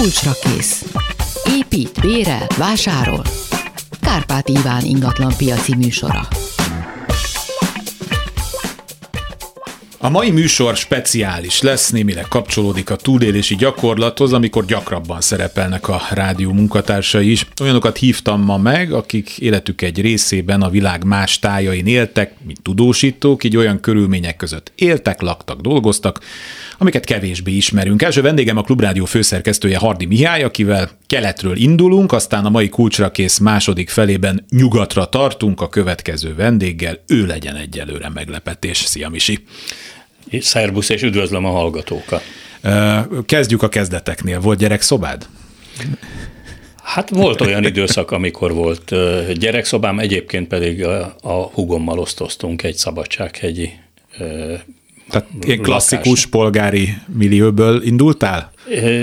Kulcsra kész. Épít, bérel, vásárol. Kárpát Iván ingatlan piaci műsora. A mai műsor speciális lesz, némileg kapcsolódik a túlélési gyakorlathoz, amikor gyakrabban szerepelnek a rádió munkatársai is. Olyanokat hívtam ma meg, akik életük egy részében a világ más tájain éltek, mint tudósítók, így olyan körülmények között éltek, laktak, dolgoztak, amiket kevésbé ismerünk. Első vendégem a Klubrádió főszerkesztője Hardi Mihály, akivel keletről indulunk, aztán a mai kulcsra kész második felében nyugatra tartunk a következő vendéggel, ő legyen egyelőre meglepetés. Szia Misi! Szerbusz, és üdvözlöm a hallgatókat. Kezdjük a kezdeteknél. Volt gyerekszobád? Hát volt olyan időszak, amikor volt gyerekszobám, egyébként pedig a hugommal osztoztunk egy szabadsághegyi tehát ilyen klasszikus lakás. polgári millióből indultál?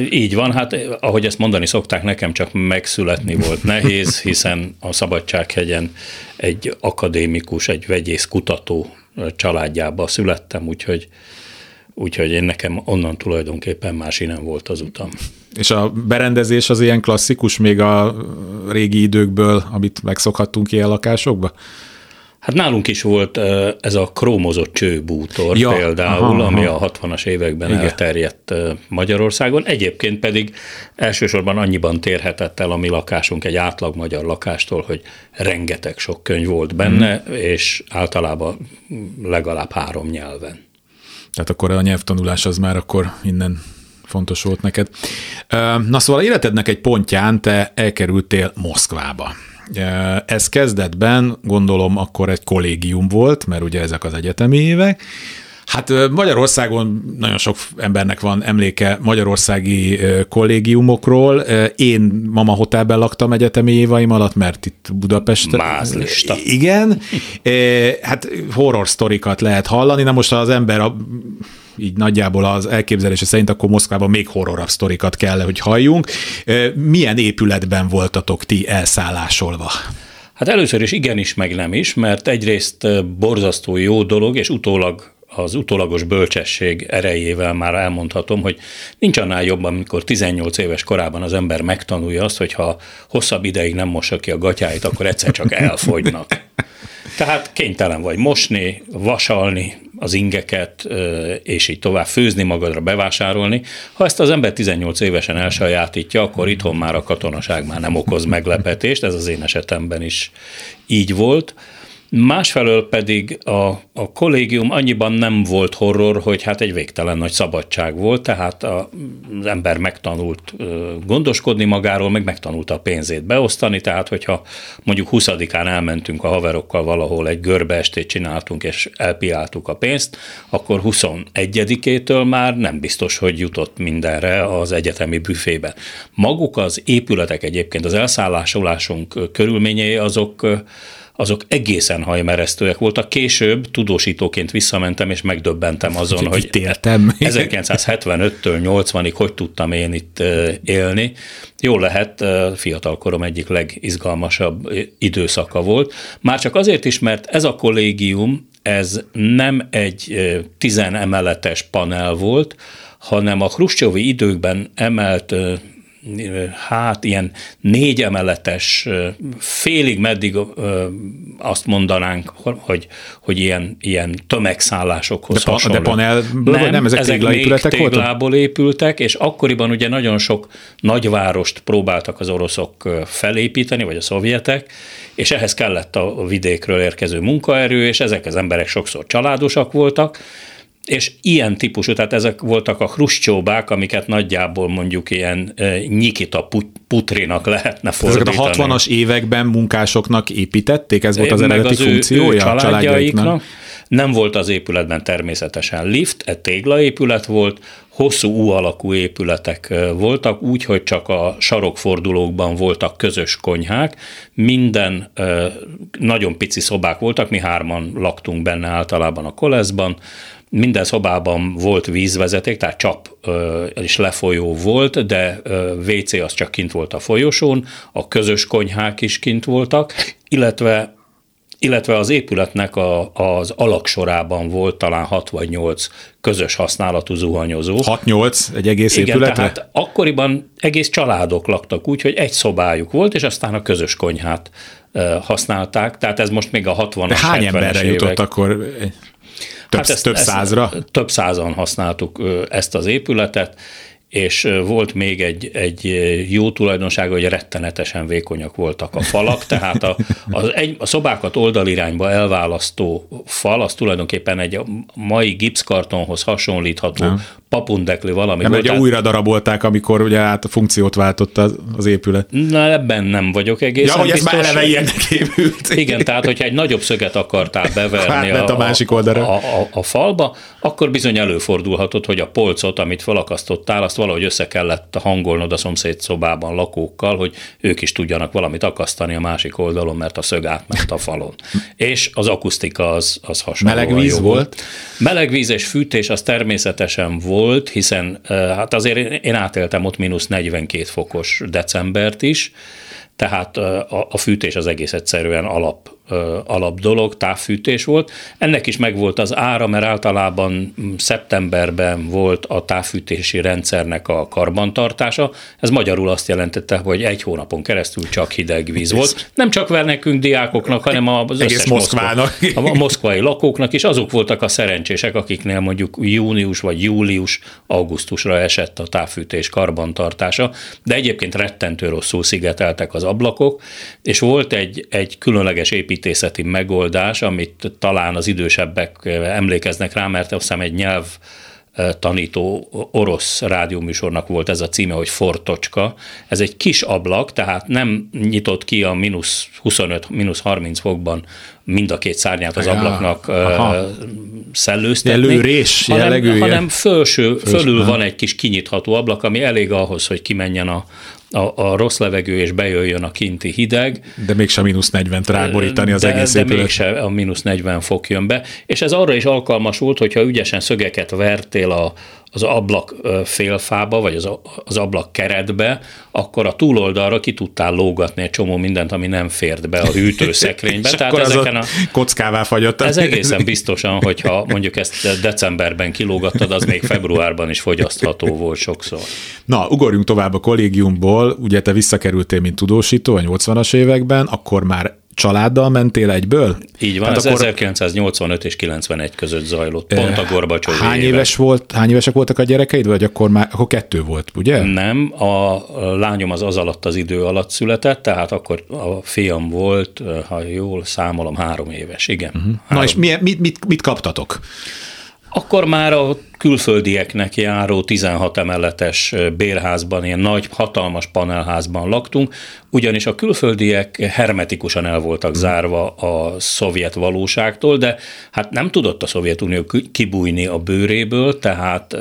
Így van, hát ahogy ezt mondani szokták, nekem csak megszületni volt nehéz, hiszen a Szabadsághegyen egy akadémikus, egy vegyész kutató családjába születtem, úgyhogy, úgyhogy én nekem onnan tulajdonképpen más nem volt az utam. És a berendezés az ilyen klasszikus még a régi időkből, amit megszokhattunk ilyen lakásokba? Hát nálunk is volt ez a krómozott csőbútor ja, például, aha, ami aha. a 60-as években Igen. elterjedt Magyarországon. Egyébként pedig elsősorban annyiban térhetett el a mi lakásunk egy átlag magyar lakástól, hogy rengeteg sok könyv volt benne, mm. és általában legalább három nyelven. Tehát akkor a nyelvtanulás az már akkor innen fontos volt neked. Na szóval életednek egy pontján te elkerültél Moszkvába. Ez kezdetben gondolom akkor egy kollégium volt, mert ugye ezek az egyetemi évek, Hát Magyarországon nagyon sok embernek van emléke magyarországi kollégiumokról. Én Mama Hotelben laktam egyetemi évaim alatt, mert itt Budapesten. Mázlista. Igen. Hát horror sztorikat lehet hallani. Na most az ember a így nagyjából az elképzelése szerint akkor Moszkvában még horrorabb sztorikat kell, hogy halljunk. Milyen épületben voltatok ti elszállásolva? Hát először is igenis, meg nem is, mert egyrészt borzasztó jó dolog, és utólag az utólagos bölcsesség erejével már elmondhatom, hogy nincs annál jobb, amikor 18 éves korában az ember megtanulja azt, hogy ha hosszabb ideig nem mossa ki a gatyáit, akkor egyszer csak elfogynak. Tehát kénytelen vagy mosni, vasalni az ingeket, és így tovább főzni magadra, bevásárolni. Ha ezt az ember 18 évesen elsajátítja, akkor itthon már a katonaság már nem okoz meglepetést, ez az én esetemben is így volt. Másfelől pedig a, a kollégium annyiban nem volt horror, hogy hát egy végtelen nagy szabadság volt, tehát a, az ember megtanult gondoskodni magáról, meg megtanulta a pénzét beosztani, tehát hogyha mondjuk 20-án elmentünk a haverokkal valahol egy görbeestét csináltunk, és elpiáltuk a pénzt, akkor 21-től már nem biztos, hogy jutott mindenre az egyetemi büfébe. Maguk az épületek egyébként, az elszállásolásunk körülményei azok azok egészen hajmeresztőek voltak. Később tudósítóként visszamentem, és megdöbbentem azon, hogy, hogy éltem. 1975-től 80-ig hogy tudtam én itt élni. Jól lehet, fiatalkorom egyik legizgalmasabb időszaka volt. Már csak azért is, mert ez a kollégium, ez nem egy tizenemeletes panel volt, hanem a Hruscsovi időkben emelt hát ilyen négy emeletes, félig meddig azt mondanánk, hogy, hogy ilyen, ilyen tömegszállásokhoz de, hasonló. De panel, nem, nem, ezek, ezek téglaépületek még téglából épültek, és akkoriban ugye nagyon sok nagyvárost próbáltak az oroszok felépíteni, vagy a szovjetek, és ehhez kellett a vidékről érkező munkaerő, és ezek az emberek sokszor családosak voltak, és ilyen típusú, tehát ezek voltak a hruscsóbák, amiket nagyjából mondjuk ilyen Nyikita Putrinak lehetne fordítani. Ezeket a 60-as években munkásoknak építették? Ez volt az Meg eredeti az funkciója ő, ő családjaiknak? Nem volt az épületben természetesen lift, egy téglaépület volt, hosszú U alakú épületek voltak, úgy, hogy csak a sarokfordulókban voltak közös konyhák, minden nagyon pici szobák voltak, mi hárman laktunk benne általában a koleszban, minden szobában volt vízvezeték, tehát csap és lefolyó volt, de WC az csak kint volt a folyosón, a közös konyhák is kint voltak, illetve illetve az épületnek a, az alaksorában volt talán 6 vagy 8 közös használatú zuhanyozó. 6-8 egy egész Igen, épületre? tehát akkoriban egész családok laktak úgy, hogy egy szobájuk volt, és aztán a közös konyhát használták, tehát ez most még a 60-as, De hány emberre évek. jutott akkor? Több, hát ezt, több százra? Ezt, több százan használtuk ezt az épületet, és volt még egy, egy jó tulajdonsága, hogy rettenetesen vékonyak voltak a falak, tehát a, az egy, a szobákat oldalirányba elválasztó fal, az tulajdonképpen egy mai gipszkartonhoz hasonlítható Nem. papundekli valami nem, volt. Ugye újra darabolták, amikor ugye át a funkciót váltott az, az épület. Na ebben nem vagyok egészen ja, hogy ez már eleve ilyennek épült. Igen, tehát hogyha egy nagyobb szöget akartál beverni a, a, másik oldalra. A, a, a falba, akkor bizony előfordulhatott, hogy a polcot, amit felakasztottál, azt valahogy össze kellett hangolnod a szomszéd szobában lakókkal, hogy ők is tudjanak valamit akasztani a másik oldalon, mert a szög átment a falon. és az akusztika az, az hasonló. Meleg víz volt? Meleg víz és fűtés az természetesen volt, hiszen hát azért én átéltem ott mínusz 42 fokos decembert is, tehát a, a fűtés az egész egyszerűen alap alap dolog, távfűtés volt. Ennek is megvolt az ára, mert általában szeptemberben volt a távfűtési rendszernek a karbantartása. Ez magyarul azt jelentette, hogy egy hónapon keresztül csak hideg víz volt. Nem csak nekünk diákoknak, hanem az Egész Moszkvának. a moszkvai lakóknak is. Azok voltak a szerencsések, akiknél mondjuk június vagy július, augusztusra esett a távfűtés karbantartása, de egyébként rettentő rosszul szigeteltek az ablakok, és volt egy, egy különleges építés építészeti megoldás, amit talán az idősebbek emlékeznek rá, mert azt hiszem egy nyelv tanító orosz rádióműsornak volt ez a címe, hogy Fortocska. Ez egy kis ablak, tehát nem nyitott ki a mínusz 25, mínusz 30 fokban mind a két szárnyát az ablaknak Aha. szellőztetni. Előrés hanem, hanem fölső, fölül van egy kis kinyitható ablak, ami elég ahhoz, hogy kimenjen a, a, a rossz levegő és bejöjjön a kinti hideg. De mégsem mínusz 40 ráborítani az de, egész De épület. mégsem a mínusz 40 fok jön be. És ez arra is alkalmas volt, hogyha ügyesen szögeket vertél a, az ablak félfába, vagy az, az ablak keretbe, akkor a túloldalra ki tudtál lógatni egy csomó mindent, ami nem fért be a hűtőszekrénybe. Tehát akkor ezeken a kockává fagyott. Ez egészen biztosan, hogyha mondjuk ezt decemberben kilógattad, az még februárban is fogyasztható volt sokszor. Na, ugorjunk tovább a kollégiumból. Ugye te visszakerültél, mint tudósító a 80-as években, akkor már családdal mentél egyből? Így van, Tehát ez akkor... 1985 és 91 között zajlott, pont a Gorbacsov Hány éves volt, hány évesek voltak a gyerekeid, vagy akkor már akkor kettő volt, ugye? Nem, a lányom az az alatt az idő alatt született, tehát akkor a fiam volt, ha jól számolom, három éves, igen. Uh-huh. Három. Na és milyen, mit, mit, mit kaptatok? Akkor már a külföldieknek járó 16 emeletes bérházban, ilyen nagy, hatalmas panelházban laktunk, ugyanis a külföldiek hermetikusan el voltak zárva a szovjet valóságtól, de hát nem tudott a Szovjetunió kibújni a bőréből, tehát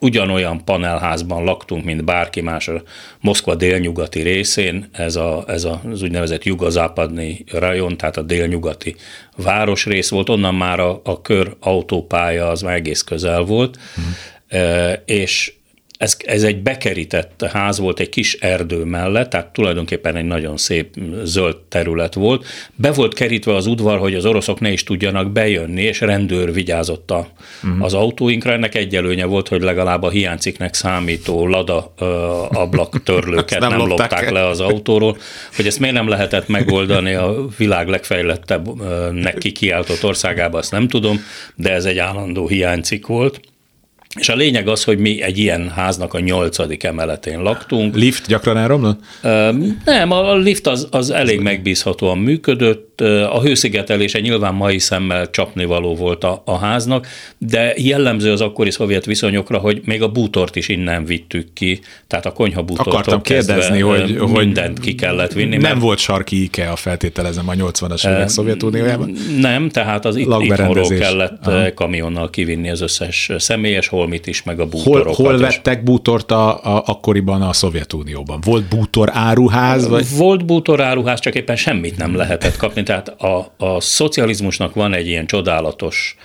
ugyanolyan panelházban laktunk, mint bárki más a Moszkva délnyugati részén, ez, a, ez a, az úgynevezett jugozápadni rajon, tehát a délnyugati városrész volt, onnan már a, a kör autópálya az már egész közel volt, e, és ez, ez egy bekerített ház volt egy kis erdő mellett, tehát tulajdonképpen egy nagyon szép zöld terület volt. Be volt kerítve az udvar, hogy az oroszok ne is tudjanak bejönni, és rendőr vigyázott a, uh-huh. az autóinkra. Ennek egy előnye volt, hogy legalább a hiányciknek számító lada ö, ablak törlőket nem, nem lopták, lopták le az autóról. Hogy ezt miért nem lehetett megoldani a világ legfejlettebb neki kiáltott országában, azt nem tudom, de ez egy állandó hiánycik volt. És a lényeg az, hogy mi egy ilyen háznak a nyolcadik emeletén laktunk. Lift gyakran elromlott? Nem, a lift az, az elég megbízhatóan működött, a hőszigetelése nyilván mai szemmel csapnivaló volt a, a háznak, de jellemző az akkori szovjet viszonyokra, hogy még a bútort is innen vittük ki, tehát a konyha bútortól Akartam kérdezni, hogy, mindent ki kellett vinni. Nem mert... volt sarki IKEA, feltételezem a 80-as évek Szovjetuniójában? Nem, tehát az itt, itthonról kellett Aha. kamionnal kivinni az összes személyes holmit is, meg a bútorokat. Hol, hol vettek bútort a, a, akkoriban a Szovjetunióban? Volt bútor áruház? Vagy? Volt bútor áruház, csak éppen semmit nem lehetett kapni tehát a, a szocializmusnak van egy ilyen csodálatos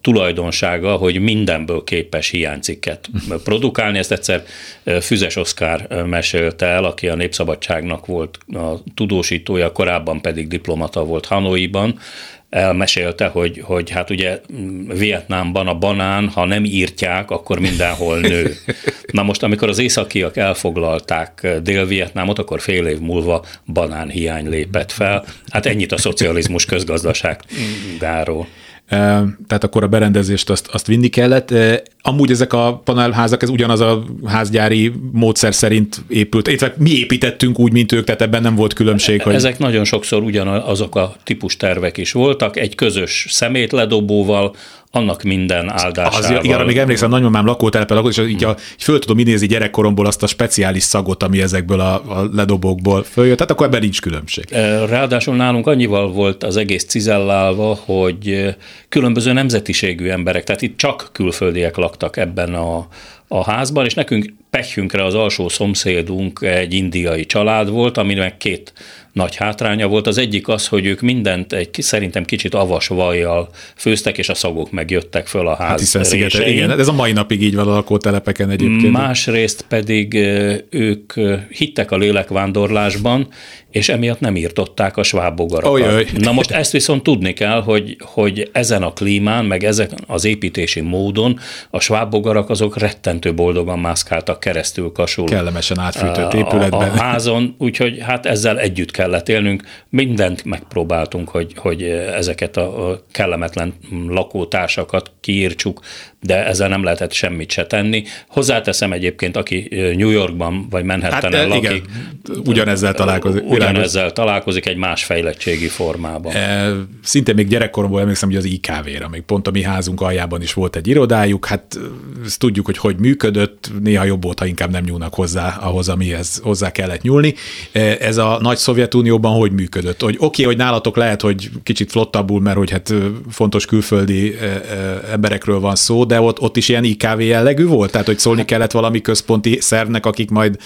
tulajdonsága, hogy mindenből képes hiánycikket produkálni. Ezt egyszer Füzes Oszkár mesélte el, aki a Népszabadságnak volt a tudósítója, korábban pedig diplomata volt Hanoiban, elmesélte, hogy, hogy hát ugye Vietnámban a banán, ha nem írtják, akkor mindenhol nő. Na most, amikor az északiak elfoglalták Dél-Vietnámot, akkor fél év múlva banánhiány lépett fel. Hát ennyit a szocializmus közgazdaságáról tehát akkor a berendezést azt, azt vinni kellett. Amúgy ezek a panelházak, ez ugyanaz a házgyári módszer szerint épült, illetve mi építettünk úgy, mint ők, tehát ebben nem volt különbség. Hogy... Ezek nagyon sokszor ugyanazok a típus tervek is voltak, egy közös szemétledobóval, annak minden áldásával. Az, igen, még emlékszem, nagymamám lakótelepen lakott, és így, a, így föl tudom idézni gyerekkoromból azt a speciális szagot, ami ezekből a, a ledobókból följött, tehát akkor ebben nincs különbség. Ráadásul nálunk annyival volt az egész cizellálva, hogy különböző nemzetiségű emberek, tehát itt csak külföldiek laktak ebben a, a házban, és nekünk pehjünkre az alsó szomszédunk egy indiai család volt, aminek két nagy hátránya volt. Az egyik az, hogy ők mindent egy szerintem kicsit avas vajjal főztek, és a szagok megjöttek föl a ház hát hiszen szigetel, igen, ez a mai napig így van a lakótelepeken egyébként. Másrészt pedig ők hittek a lélekvándorlásban, és emiatt nem írtották a svábogarakat. Ojaj. Na most ezt viszont tudni kell, hogy, hogy ezen a klímán, meg ezek az építési módon a svábogarak azok rettentő boldogan mászkáltak keresztül kasul. Kellemesen átfűtött épületben. A, a házon, úgyhogy hát ezzel együtt kellett élnünk. Mindent megpróbáltunk, hogy, hogy ezeket a kellemetlen lakótársakat kiírtsuk, de ezzel nem lehetett semmit se tenni. Hozzáteszem egyébként, aki New Yorkban vagy Manhattanen hát, lakik. Igen, ugyanezzel találkozik. Ugyanezzel találkozik egy más fejlettségi formában. E, szinte még gyerekkoromból emlékszem, hogy az IKV-ra, még pont a mi házunk aljában is volt egy irodájuk, hát ezt tudjuk, hogy hogy működött, néha jobb volt, ha inkább nem nyúlnak hozzá ahhoz, amihez hozzá kellett nyúlni. Ez a nagy Szovjetunióban hogy működött? Hogy oké, okay, hogy nálatok lehet, hogy kicsit flottabbul, mert hogy hát fontos külföldi emberekről van szó, de ott, ott is ilyen IKV jellegű volt? Tehát, hogy szólni kellett valami központi szervnek, akik majd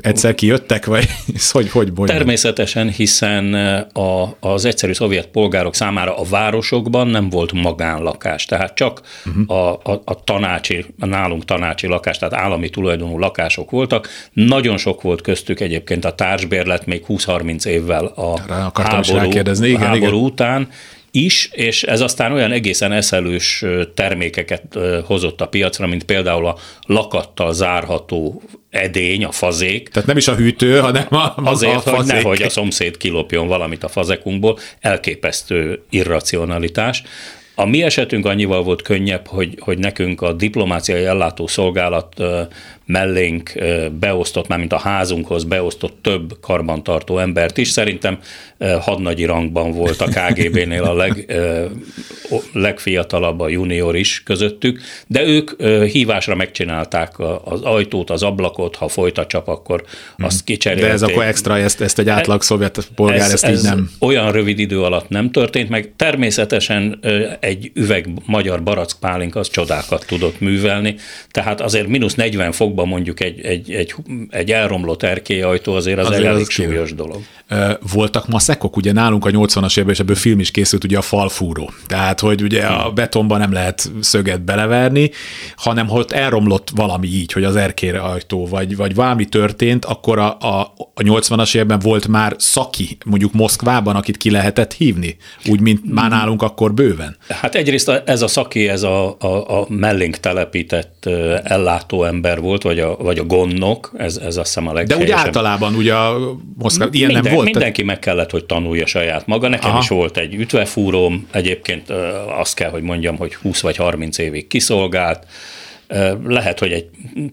egyszer kijöttek, vagy hogy, hogy mondjam? Természetesen, hiszen a, az egyszerű szovjet polgárok számára a városokban nem volt magánlakás, tehát csak uh-huh. a, a, a tanácsi, a nálunk tanácsi lakás, tehát állami tulajdonú lakások voltak. Nagyon sok volt köztük egyébként a társbérlet még 20-30 évvel a háború, igen, háború igen. után, is, és ez aztán olyan egészen eszelős termékeket hozott a piacra, mint például a lakattal zárható edény, a fazék. Tehát nem is a hűtő, hanem a, Azért, a fazék. hogy nehogy a szomszéd kilopjon valamit a fazekunkból, elképesztő irracionalitás. A mi esetünk annyival volt könnyebb, hogy, hogy nekünk a diplomáciai ellátó szolgálat mellénk beosztott, már mint a házunkhoz beosztott több karbantartó embert is. Szerintem hadnagyi rangban volt a KGB-nél a leg, legfiatalabb, a junior is közöttük, de ők hívásra megcsinálták az ajtót, az ablakot, ha folyt a csap, akkor azt hmm. kicserélték. De ez akkor extra, ezt, ezt egy átlag szovjet polgár, ez, ezt ez így nem... olyan rövid idő alatt nem történt, meg természetesen egy üveg magyar barackpálink az csodákat tudott művelni, tehát azért mínusz 40 fokban mondjuk egy, egy, egy, egy elromlott erkélyajtó azért az, azért elég az súlyos dolog. Voltak maszekok, ugye nálunk a 80-as években, és ebből film is készült, ugye a falfúró. Tehát, hogy ugye a betonban nem lehet szöget beleverni, hanem hogy elromlott valami így, hogy az erkélyajtó, vagy, vagy valami történt, akkor a, a, a 80-as években volt már szaki, mondjuk Moszkvában, akit ki lehetett hívni, úgy, mint már nálunk akkor bőven. Hát egyrészt ez a szaki, ez a, a, a mellénk telepített ellátó ember volt, vagy a, vagy a gonnok, ez, ez azt hiszem a leghelyesebb. De úgy általában ugye a Moszkva, ilyen Minden, nem volt? Mindenki meg kellett, hogy tanulja saját maga. Nekem Aha. is volt egy ütvefúróm, egyébként azt kell, hogy mondjam, hogy 20 vagy 30 évig kiszolgált, lehet, hogy egy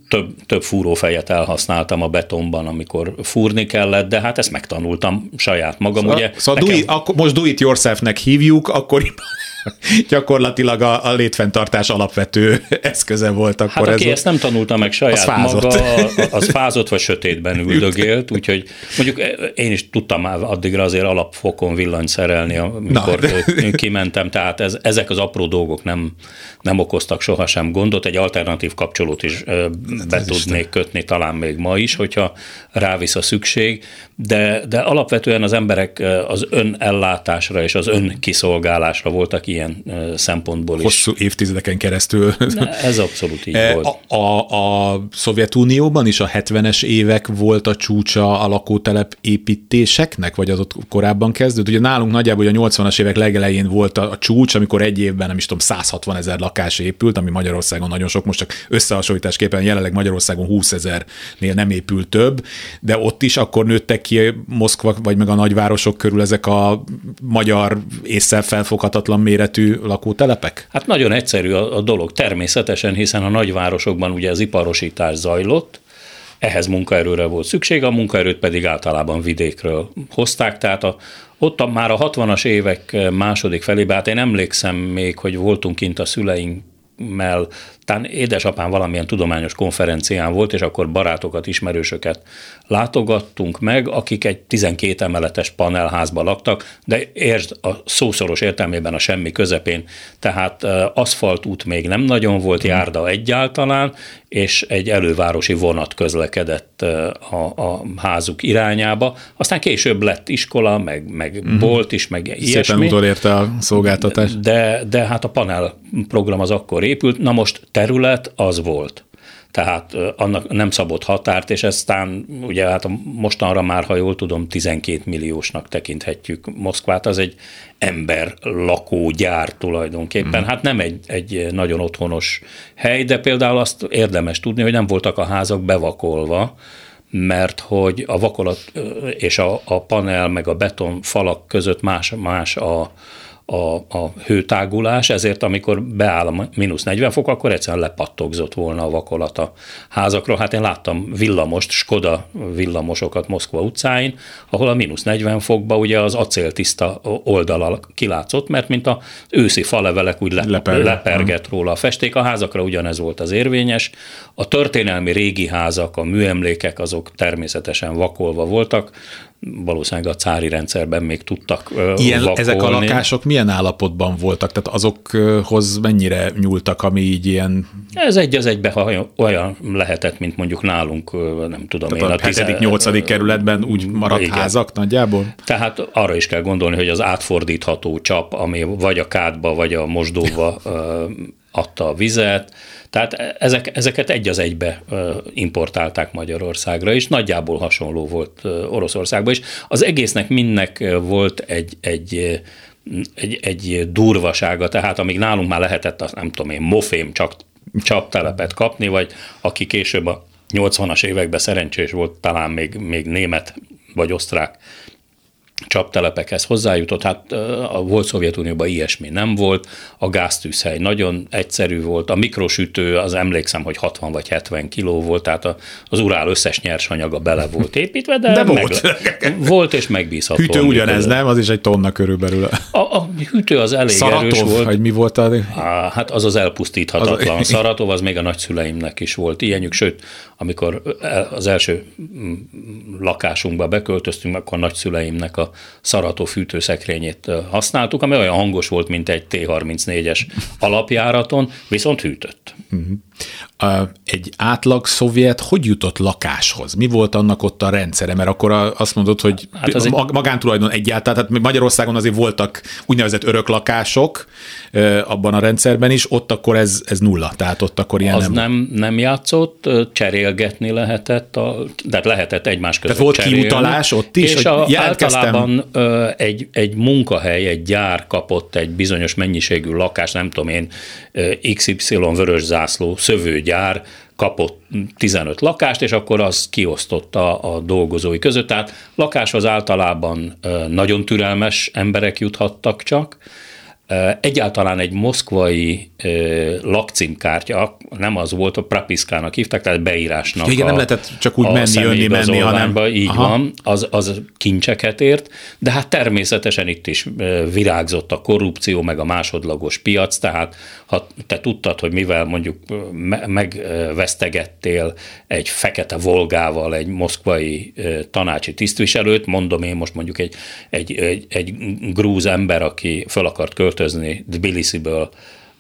több, több fúrófejet elhasználtam a betonban, amikor fúrni kellett, de hát ezt megtanultam saját magam. Szóval, ugye szóval nekem... do it, akkor most do it yourselfnek hívjuk, akkor gyakorlatilag a, a létfenntartás alapvető eszköze volt akkor. Hát aki ez ezt nem tanulta meg saját az fázott. maga, az fázott vagy sötétben üldögélt, úgyhogy mondjuk én is tudtam már addigra azért alapfokon villanyt szerelni, amikor Na, de... kimentem, tehát ez, ezek az apró dolgok nem, nem okoztak sohasem gondot, egy alternatív kapcsolót is be ez tudnék is kötni talán még ma is, hogyha rávisz a szükség, de, de alapvetően az emberek az önellátásra és az önkiszolgálásra voltak ilyen szempontból is. Hosszú évtizedeken keresztül. Ez abszolút így E, volt. A, a, a Szovjetunióban is a 70-es évek volt a csúcsa a lakótelep építéseknek, vagy az ott korábban kezdődött? Ugye nálunk nagyjából a 80-as évek legelején volt a, a csúcs, amikor egy évben nem is tudom, 160 ezer lakás épült, ami Magyarországon nagyon sok, most csak összehasonlításképpen jelenleg Magyarországon 20 ezernél nem épült több, de ott is akkor nőttek ki Moszkva, vagy meg a nagyvárosok körül ezek a magyar észre felfoghatatlan méretű lakótelepek? Hát nagyon egyszerű a, a dolog természetesen, hiszen a nagyvárosokban ugye az iparosítás zajlott, ehhez munkaerőre volt szükség, a munkaerőt pedig általában vidékről hozták, tehát a, ott a, már a 60-as évek második felében, hát én emlékszem még, hogy voltunk kint a szüleinkmel, talán édesapám valamilyen tudományos konferencián volt, és akkor barátokat, ismerősöket látogattunk meg, akik egy 12 emeletes panelházba laktak, de értsd a szószoros értelmében a semmi közepén, tehát aszfaltút még nem nagyon volt, járda egyáltalán, és egy elővárosi vonat közlekedett a, a házuk irányába. Aztán később lett iskola, meg, meg uh-huh. bolt is, meg Szépen ilyesmi. utolérte a szolgáltatás. De, de hát a panel program az akkor épült, na most terület az volt. Tehát annak nem szabott határt, és eztán ugye hát mostanra már, ha jól tudom, 12 milliósnak tekinthetjük Moszkvát, az egy ember lakógyár tulajdonképpen. Mm. Hát nem egy, egy nagyon otthonos hely, de például azt érdemes tudni, hogy nem voltak a házak bevakolva, mert hogy a vakolat és a, a panel meg a beton falak között más, más a, a, a hőtágulás, ezért amikor beáll a mínusz 40 fok, akkor egyszerűen lepattogzott volna a vakolat a házakról. Hát én láttam villamost, Skoda villamosokat Moszkva utcáin, ahol a mínusz 40 fokba ugye az acéltiszta oldala kilátszott, mert mint a őszi falevelek úgy le, Leperge. lepergett róla a festék. A házakra ugyanez volt az érvényes. A történelmi régi házak, a műemlékek azok természetesen vakolva voltak, valószínűleg a cári rendszerben még tudtak Ilyen, vakolni. Ezek a lakások milyen állapotban voltak? Tehát azokhoz mennyire nyúltak, ami így ilyen... Ez egy az egybe olyan lehetett, mint mondjuk nálunk, nem tudom Tehát én. A 7.-8. kerületben úgy maradt igen. házak nagyjából? Tehát arra is kell gondolni, hogy az átfordítható csap, ami vagy a kádba, vagy a mosdóba adta a vizet, tehát ezek, ezeket egy az egybe importálták Magyarországra, és nagyjából hasonló volt Oroszországban is. Az egésznek mindnek volt egy, egy egy, egy durvasága, tehát amíg nálunk már lehetett, nem tudom én, mofém csak csaptelepet kapni, vagy aki később a 80-as években szerencsés volt, talán még, még német vagy osztrák csaptelepekhez hozzájutott, hát a volt Szovjetunióban ilyesmi nem volt, a gáztűzhely nagyon egyszerű volt, a mikrosütő az emlékszem, hogy 60 vagy 70 kiló volt, tehát az urál összes nyersanyaga bele volt építve, de, de volt. Meg, volt és megbízható. Hűtő ugyanez, nem? Az is egy tonna körülbelül. A, a hűtő az elég Szaratov, erős volt. vagy mi volt? Á, hát az az elpusztíthatatlan. Az... Szaratov az még a nagyszüleimnek is volt ilyenük, sőt, amikor az első lakásunkba beköltöztünk, akkor a nagyszüleimnek a Szaratov fűtőszekrényét használtuk, ami olyan hangos volt, mint egy T-34-es alapjáraton, viszont hűtött. Uh-huh. Egy átlag szovjet hogy jutott lakáshoz? Mi volt annak ott a rendszere? Mert akkor azt mondod, hogy hát az magántulajdon egyáltalán, tehát Magyarországon azért voltak úgynevezett örök lakások abban a rendszerben is, ott akkor ez, ez nulla, tehát ott akkor ilyen az nem... nem... nem játszott, cserélgetni lehetett, a, tehát lehetett egymás között Tehát volt cserélni. kiutalás ott is, és a, általában egy, egy munkahely, egy gyár kapott egy bizonyos mennyiségű lakást, nem tudom én, XY vörös zászló szövőgyár kapott 15 lakást, és akkor az kiosztotta a dolgozói között. Tehát lakáshoz általában nagyon türelmes emberek juthattak csak, Egyáltalán egy moszkvai lakcímkártya, nem az volt, a Prapiszkának hívták, tehát beírásnak Igen, a, nem lehetett csak úgy menni, jönni, menni, hanem... Így Aha. van, az, az kincseket ért, de hát természetesen itt is virágzott a korrupció, meg a másodlagos piac, tehát ha te tudtad, hogy mivel mondjuk megvesztegettél egy fekete volgával egy moszkvai tanácsi tisztviselőt, mondom én most mondjuk egy, egy, egy, egy grúz ember, aki föl akart költözni Tbilisiből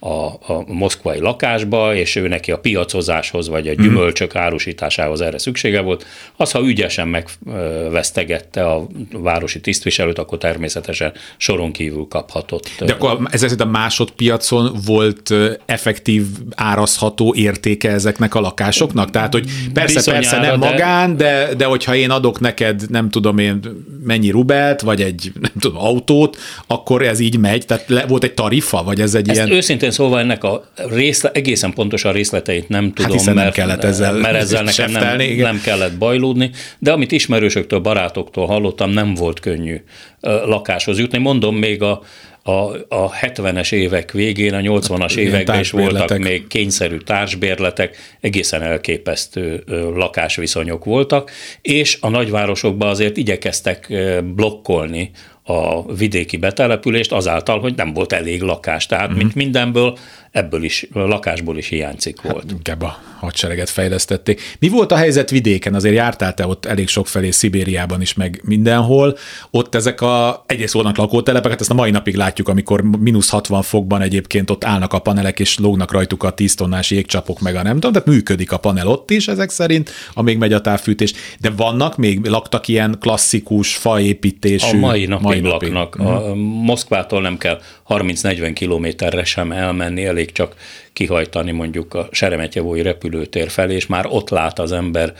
a, a moszkvai lakásba, és ő neki a piacozáshoz, vagy a gyümölcsök árusításához erre szüksége volt, az, ha ügyesen megvesztegette a városi tisztviselőt, akkor természetesen soron kívül kaphatott. De akkor ezek szerint a másodpiacon volt effektív árazható értéke ezeknek a lakásoknak? Tehát, hogy persze, Bizonyára, persze nem de... magán, de, de hogyha én adok neked, nem tudom én mennyi rubelt, vagy egy nem tudom, autót, akkor ez így megy? Tehát le, volt egy tarifa, vagy ez egy Ezt ilyen... őszintén szóval ennek a részle, egészen pontosan részleteit nem hát tudom, hát mert, nem kellett ezzel, mert ezzel nekem nem, nem kellett bajlódni, de amit ismerősöktől, barátoktól hallottam, nem volt könnyű lakáshoz jutni. Mondom, még a, a, a 70-es évek végén, a 80-as években is voltak még kényszerű társbérletek, egészen elképesztő lakásviszonyok voltak, és a nagyvárosokban azért igyekeztek blokkolni a vidéki betelepülést azáltal, hogy nem volt elég lakás. Tehát, mm-hmm. mint mindenből, ebből is, lakásból is hiányzik hát, volt. Hát, inkább a hadsereget fejlesztették. Mi volt a helyzet vidéken? Azért jártál te ott elég sok felé, Szibériában is, meg mindenhol. Ott ezek a, egyrészt vannak lakótelepeket, ezt a mai napig látjuk, amikor mínusz 60 fokban egyébként ott állnak a panelek, és lógnak rajtuk a 10 tonnás jégcsapok, meg a nem tudom, tehát működik a panel ott is ezek szerint, amíg megy a távfűtés. De vannak még, laktak ilyen klasszikus faépítésű. A mai napig, mai laknak. Mm. A Moszkvától nem kell 30-40 kilométerre sem elmenni, elég csak kihajtani mondjuk a Seremetyevói repülőtér felé, és már ott lát az ember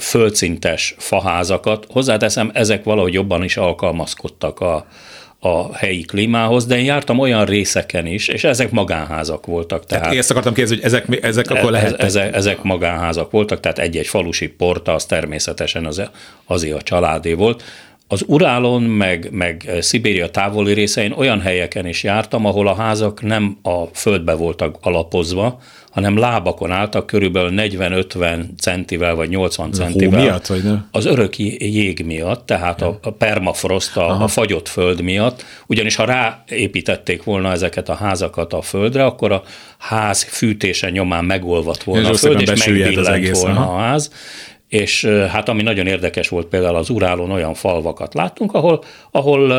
földszintes faházakat. Hozzáteszem, ezek valahogy jobban is alkalmazkodtak a, a helyi klímához, de én jártam olyan részeken is, és ezek magánházak voltak. Tehát, tehát ezt akartam kérdezni, hogy ezek, ezek akkor lehet. Ezek, ezek magánházak voltak, tehát egy-egy falusi porta, az természetesen az, az a családé volt. Az Urálon, meg, meg Szibéria távoli részein olyan helyeken is jártam, ahol a házak nem a földbe voltak alapozva, hanem lábakon álltak körülbelül 40-50 centivel vagy 80 centivel. Hó miatt, vagy nem? Az örök jég miatt, tehát a, a permafrost, a, a fagyott föld miatt, ugyanis ha ráépítették volna ezeket a házakat a földre, akkor a ház fűtése nyomán megolvadt volna és a föld, és megbillent volna aha. a ház és hát ami nagyon érdekes volt, például az Urálon olyan falvakat láttunk, ahol, ahol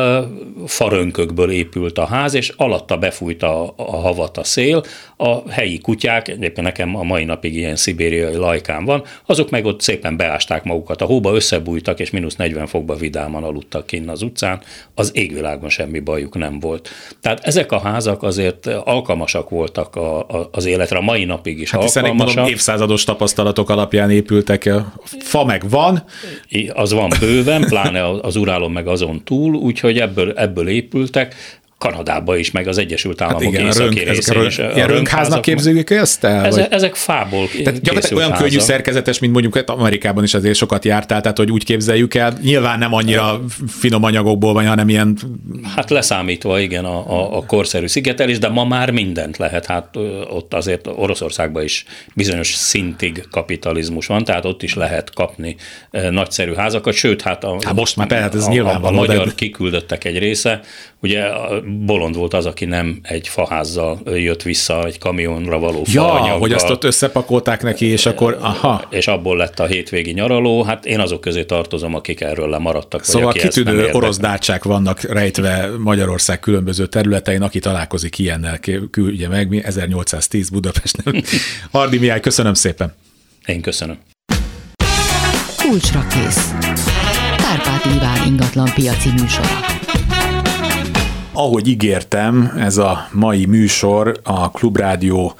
farönkökből épült a ház, és alatta befújt a, a havat a szél, a helyi kutyák, egyébként nekem a mai napig ilyen szibériai lajkám van, azok meg ott szépen beásták magukat a hóba, összebújtak, és mínusz 40 fokba vidáman aludtak kinn az utcán, az égvilágon semmi bajuk nem volt. Tehát ezek a házak azért alkalmasak voltak a, a, az életre, a mai napig is hát alkalmasak. Hiszen, mondom, évszázados tapasztalatok alapján épültek el fa meg van. Az van bőven, pláne az urálon meg azon túl, úgyhogy ebből, ebből épültek. Kanadába is, meg az Egyesült hát Államok hát igen, északi rönk, részén is. Ilyen rönkháznak képzeljük ezt el? Ezek, ezek fából Tehát gyakorlatilag olyan házak. könnyű szerkezetes, mint mondjuk hát Amerikában is azért sokat jártál, tehát hogy úgy képzeljük el. Nyilván nem annyira finom anyagokból van, hanem ilyen... Hát leszámítva, igen, a, a, a korszerű szigetelés, de ma már mindent lehet. Hát ott azért Oroszországban is bizonyos szintig kapitalizmus van, tehát ott is lehet kapni nagyszerű házakat, sőt, hát a, hát most már persze, ez a, nyilván a, a magyar de... kiküldöttek egy része, ugye bolond volt az, aki nem egy faházzal jött vissza egy kamionra való Ja, hogy azt ott összepakolták neki, és akkor aha. És abból lett a hétvégi nyaraló. Hát én azok közé tartozom, akik erről lemaradtak. Szóval aki kitűnő orosz dácsák vannak rejtve Magyarország különböző területein, aki találkozik ilyennel, küldje meg, mi 1810 Budapesten. Hardi Mihály, köszönöm szépen. Én köszönöm. Kulcsra kész. Kárpát Iván ingatlan piaci műsora. Ahogy ígértem, ez a mai műsor a Klubrádió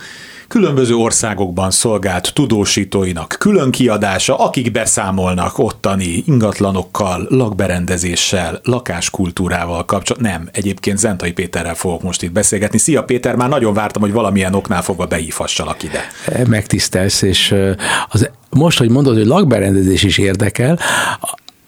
különböző országokban szolgált tudósítóinak külön kiadása, akik beszámolnak ottani ingatlanokkal, lakberendezéssel, lakáskultúrával kapcsolatban. Nem, egyébként Zentai Péterrel fogok most itt beszélgetni. Szia Péter, már nagyon vártam, hogy valamilyen oknál fogva beívhassalak ide. Megtisztelsz, és az most, hogy mondod, hogy lakberendezés is érdekel,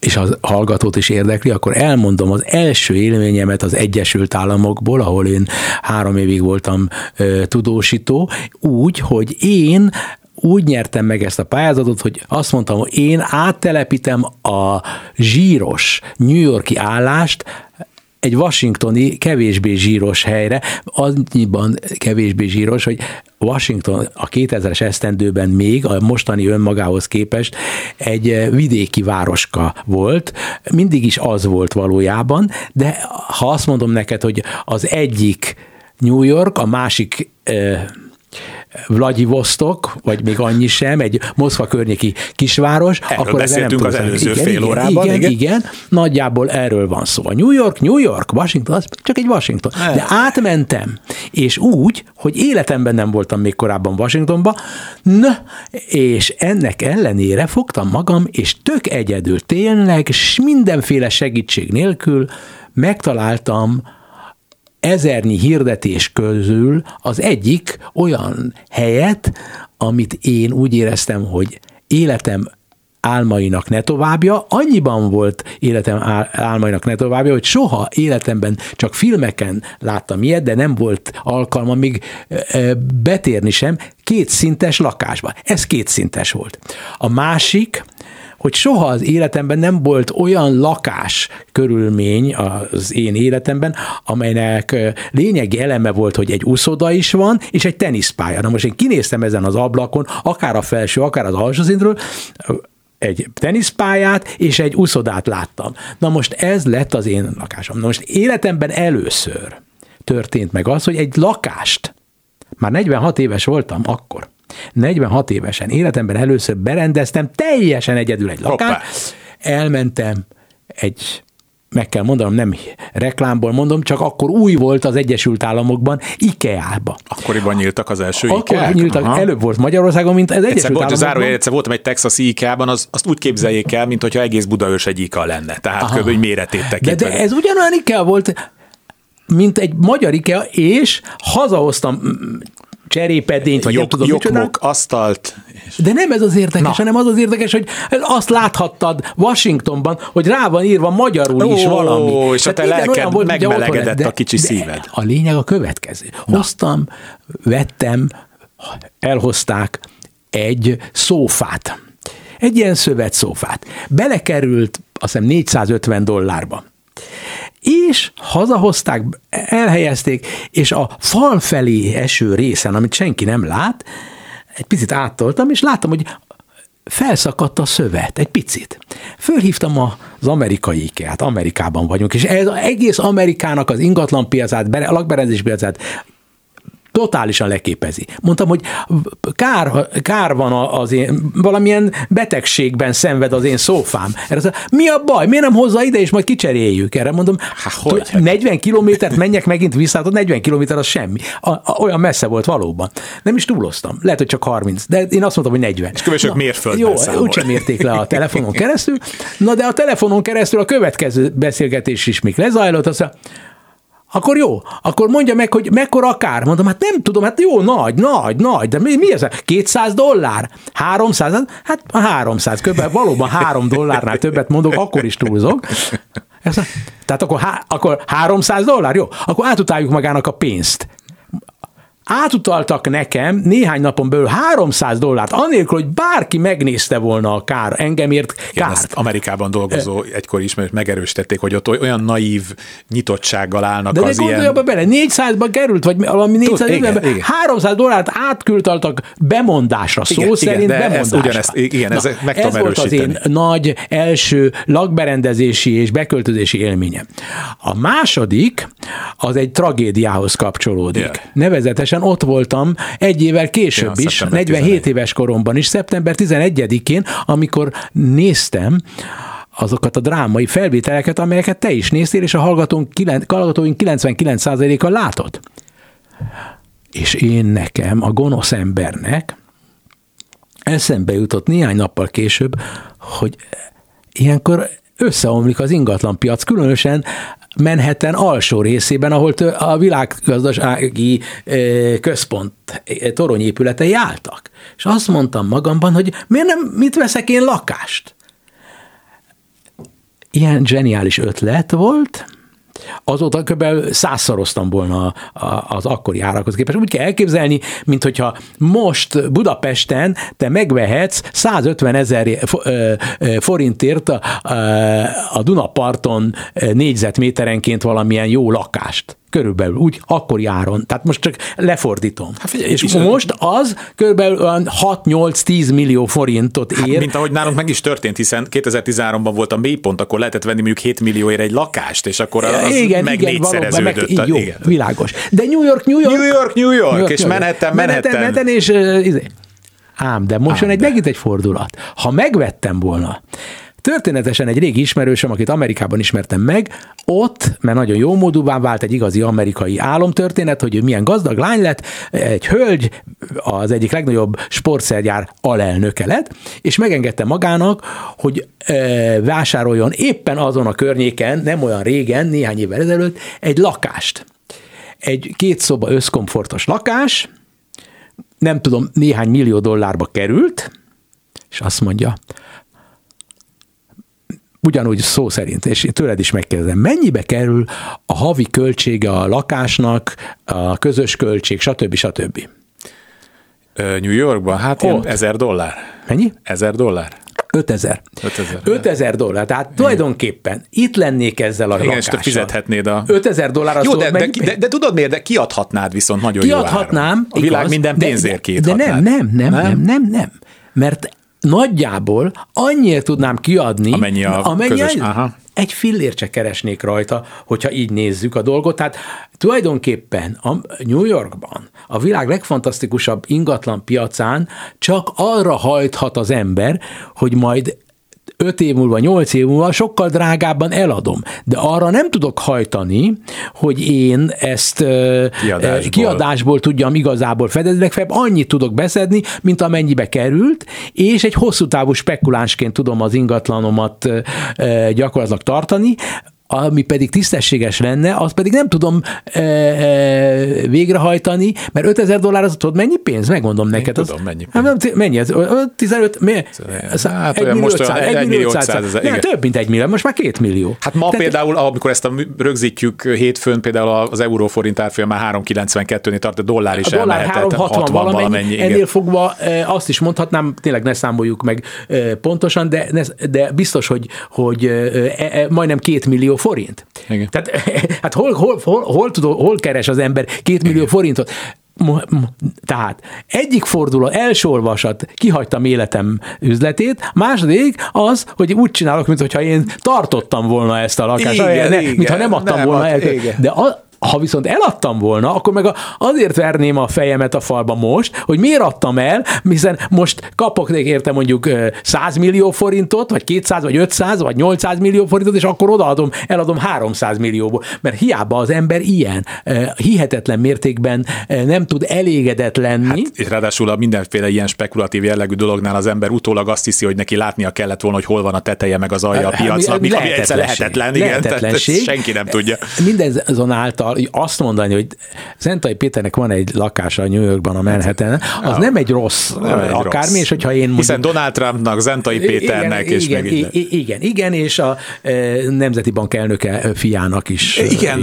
és a hallgatót is érdekli, akkor elmondom az első élményemet az Egyesült Államokból, ahol én három évig voltam ö, tudósító, úgy, hogy én úgy nyertem meg ezt a pályázatot, hogy azt mondtam, hogy én áttelepítem a zsíros New Yorki állást egy washingtoni kevésbé zsíros helyre, annyiban kevésbé zsíros, hogy Washington a 2000-es esztendőben még a mostani önmagához képest egy vidéki városka volt, mindig is az volt valójában, de ha azt mondom neked, hogy az egyik New York, a másik Vladivostok, vagy még annyi sem, egy Moszkva környéki kisváros. Erről akkor beszéltünk nem az előző igen, fél órában. Igen, igen, igen, nagyjából erről van szó. New York, New York, Washington, az csak egy Washington. De átmentem, és úgy, hogy életemben nem voltam még korábban Washingtonba, na, és ennek ellenére fogtam magam, és tök egyedül, tényleg, és mindenféle segítség nélkül megtaláltam ezernyi hirdetés közül az egyik olyan helyet, amit én úgy éreztem, hogy életem álmainak ne továbbja, annyiban volt életem álmainak ne továbbja, hogy soha életemben csak filmeken láttam ilyet, de nem volt alkalma még betérni sem kétszintes lakásba. Ez kétszintes volt. A másik, hogy soha az életemben nem volt olyan lakás körülmény az én életemben, amelynek lényegi eleme volt, hogy egy úszoda is van, és egy teniszpálya. Na most én kinéztem ezen az ablakon, akár a felső, akár az alsó szintről, egy teniszpályát és egy úszodát láttam. Na most ez lett az én lakásom. Na most életemben először történt meg az, hogy egy lakást, már 46 éves voltam akkor, 46 évesen életemben először berendeztem teljesen egyedül egy lakást, elmentem egy meg kell mondanom, nem reklámból mondom, csak akkor új volt az Egyesült Államokban, IKEA-ba. Akkoriban nyíltak az első Akkor IKEA-k? nyíltak, Aha. előbb volt Magyarországon, mint az Egyesült egyszer, Államokban. Zárójel, egyszer voltam egy texasi IKEA-ban, az, azt úgy képzeljék el, mint hogyha egész Budaörs egy IKEA lenne. Tehát kb. méretét tekintve. De, de ez ugyanolyan IKEA volt, mint egy magyar IKEA, és hazahoztam cserépedényt, vagy Jog, nem tudom jogmok, asztalt. És... De nem ez az érdekes, Na. hanem az az érdekes, hogy azt láthattad Washingtonban, hogy rá van írva magyarul Ó, is valami. és a te lelked volt, megmelegedett a kicsi szíved. A lényeg a következő. Na. Hoztam, vettem, elhozták egy szófát. Egy ilyen szövetszófát. Belekerült azt hiszem 450 dollárba és hazahozták, elhelyezték, és a fal felé eső részen, amit senki nem lát, egy picit áttoltam, és láttam, hogy felszakadt a szövet, egy picit. Fölhívtam az amerikai ikea Amerikában vagyunk, és ez egész Amerikának az ingatlanpiacát, a lakberendezés piacát totálisan leképezi. Mondtam, hogy kár, kár van az én, valamilyen betegségben szenved az én szófám. Erre az, mi a baj? Miért nem hozza ide, és majd kicseréljük? Erre mondom, Há, hogy? 40 kilométert menjek megint vissza, hát 40 kilométer az semmi. A, a, olyan messze volt valóban. Nem is túloztam. Lehet, hogy csak 30, de én azt mondtam, hogy 40. És kövesök mérföldben Jó, úgysem mérték le a telefonon keresztül. Na de a telefonon keresztül a következő beszélgetés is még lezajlott, azt mondja, akkor jó, akkor mondja meg, hogy mekkora akár. Mondom, hát nem tudom, hát jó, nagy, nagy, nagy, de mi, mi ez? 200 dollár? 300? Hát 300, kb. valóban 3 dollárnál többet mondok, akkor is túlzok. Ez, tehát akkor, há, akkor 300 dollár, jó? Akkor átutáljuk magának a pénzt átutaltak nekem néhány napon belül 300 dollárt, anélkül, hogy bárki megnézte volna a kár, engemért kár. Igen, Amerikában dolgozó egykor ismerős megerősítették, hogy ott olyan naív nyitottsággal állnak de az de ilyen... De bele, 400-ba került, vagy valami 400 Tud, igen, igen. 300 dollárt átküldtaltak bemondásra, szó igen, szerint igen, bemondásra. Ez, ugyanezt, igen, Na, ez, meg ez volt az én nagy első lakberendezési és beköltözési élményem. A második, az egy tragédiához kapcsolódik. Yeah. Nevezetesen természetesen ott voltam egy évvel később ja, is, 47 11. éves koromban is, szeptember 11-én, amikor néztem azokat a drámai felvételeket, amelyeket te is néztél, és a hallgatóink 99%-a látott. És én nekem, a gonosz embernek eszembe jutott néhány nappal később, hogy ilyenkor összeomlik az ingatlanpiac, különösen Manhattan alsó részében, ahol a világgazdasági központ toronyépületei álltak. És azt mondtam magamban, hogy miért nem, mit veszek én lakást? Ilyen zseniális ötlet volt, azóta kb. százszoroztam volna az akkori árakhoz képest. Úgy kell elképzelni, mint hogyha most Budapesten te megvehetsz 150 ezer forintért a, a Dunaparton négyzetméterenként valamilyen jó lakást körülbelül úgy akkori áron. Tehát most csak lefordítom. Hát figyelj, és most az körülbelül olyan 6-8-10 millió forintot ér. Hát, Mint ahogy nálunk meg is történt, hiszen 2013-ban volt a mélypont, akkor lehetett venni mondjuk 7 millióért egy lakást, és akkor az igen, meg igen, valóban, meg, jó, igen. világos. De New York, New York. New York, New York, és Manhattan, Manhattan. Manhattan, és uh, izé. Ám, de most Ám, jön egy de. megint egy fordulat. Ha megvettem volna, Történetesen egy régi ismerősöm, akit Amerikában ismertem meg, ott, mert nagyon jó módúvá vált egy igazi amerikai álomtörténet, hogy ő milyen gazdag lány lett, egy hölgy, az egyik legnagyobb sportszergyár alelnöke lett, és megengedte magának, hogy e, vásároljon éppen azon a környéken, nem olyan régen, néhány évvel ezelőtt, egy lakást. Egy két szoba összkomfortos lakás, nem tudom, néhány millió dollárba került, és azt mondja, ugyanúgy szó szerint, és én tőled is megkérdezem, mennyibe kerül a havi költsége a lakásnak, a közös költség, stb. stb. New Yorkban? Hát ilyen Ott. 1000 dollár. Mennyi? 1000 dollár? 5000. 5000. 5000 dollár. Tehát tulajdonképpen itt lennék ezzel a Igen, és lakással. te fizethetnéd a... 5000 dollár az Jó, de, de, de, de, tudod miért? De kiadhatnád viszont nagyon jó Kiadhatnám. áron. A világ igaz, minden de- pénzért de, de kiadhatnád. nem, nem, nem, nem, nem, nem. Mert nagyjából annyiért tudnám kiadni, Amennyi a amennyi közös- egy, aha. egy fillért se keresnék rajta, hogyha így nézzük a dolgot. Tehát tulajdonképpen a New Yorkban, a világ legfantasztikusabb ingatlan piacán csak arra hajthat az ember, hogy majd öt év múlva, nyolc év múlva sokkal drágábban eladom. De arra nem tudok hajtani, hogy én ezt Kiadásból. kiadásból tudjam igazából fedezni, legfeljebb annyit tudok beszedni, mint amennyibe került, és egy hosszú távú spekulánsként tudom az ingatlanomat gyakorlatilag tartani, ami pedig tisztességes lenne, azt pedig nem tudom e, e, végrehajtani, mert 5000 dollár az tudod mennyi pénz? Megmondom neked. tudom, az, mennyi Hát, nem, mennyi ez? Ö, 15? Mi? Hát Egy olyan millió most olyan 500, egy egy millió millió 500, 500 ezer, nem, több mint egy millió, most már két millió. Hát ma például, amikor ezt a rögzítjük hétfőn, például az euróforint árfolyam már 3,92-nél tart, a dollár is a dollár elmehetett 360 valamennyi, valamennyi. igen. ennél fogva azt is mondhatnám, tényleg ne számoljuk meg pontosan, de, de biztos, hogy, hogy majdnem két millió forint. Igen. Tehát hát hol, hol, hol, hol, tudod, hol keres az ember két millió forintot? Mo- mo- Tehát egyik fordulat, első olvasat, kihagytam életem üzletét, második az, hogy úgy csinálok, mintha én tartottam volna ezt a lakást, Igen, ne, igen, mintha nem adtam nem volna ad- el. igen. De a, ha viszont eladtam volna, akkor meg a, azért verném a fejemet a falba most, hogy miért adtam el, hiszen most kapok érte mondjuk ö, 100 millió forintot, vagy 200, vagy 500, vagy 800 millió forintot, és akkor odaadom, eladom 300 millióból. Mert hiába az ember ilyen, hihetetlen mértékben nem tud elégedett lenni. Hát, És ráadásul a mindenféle ilyen spekulatív jellegű dolognál az ember utólag azt hiszi, hogy neki látnia kellett volna, hogy hol van a teteje meg az alja a Hát, piacnak, ami ami, ami egyszer lehetetlen, igen, tehát Lehetetlenség. senki nem tudja. Mindezonáltal hogy azt mondani, hogy Szentai Péternek van egy lakása a New Yorkban, a Manhattan, az nem egy rossz Nem egy akármi, rossz. és hogyha én mondjuk Hiszen Donald Trumpnak, Zentai Péternek, igen, és igen, így- igen, igen, igen, és a e, Nemzeti Bank elnöke e, fiának is. e, Igen,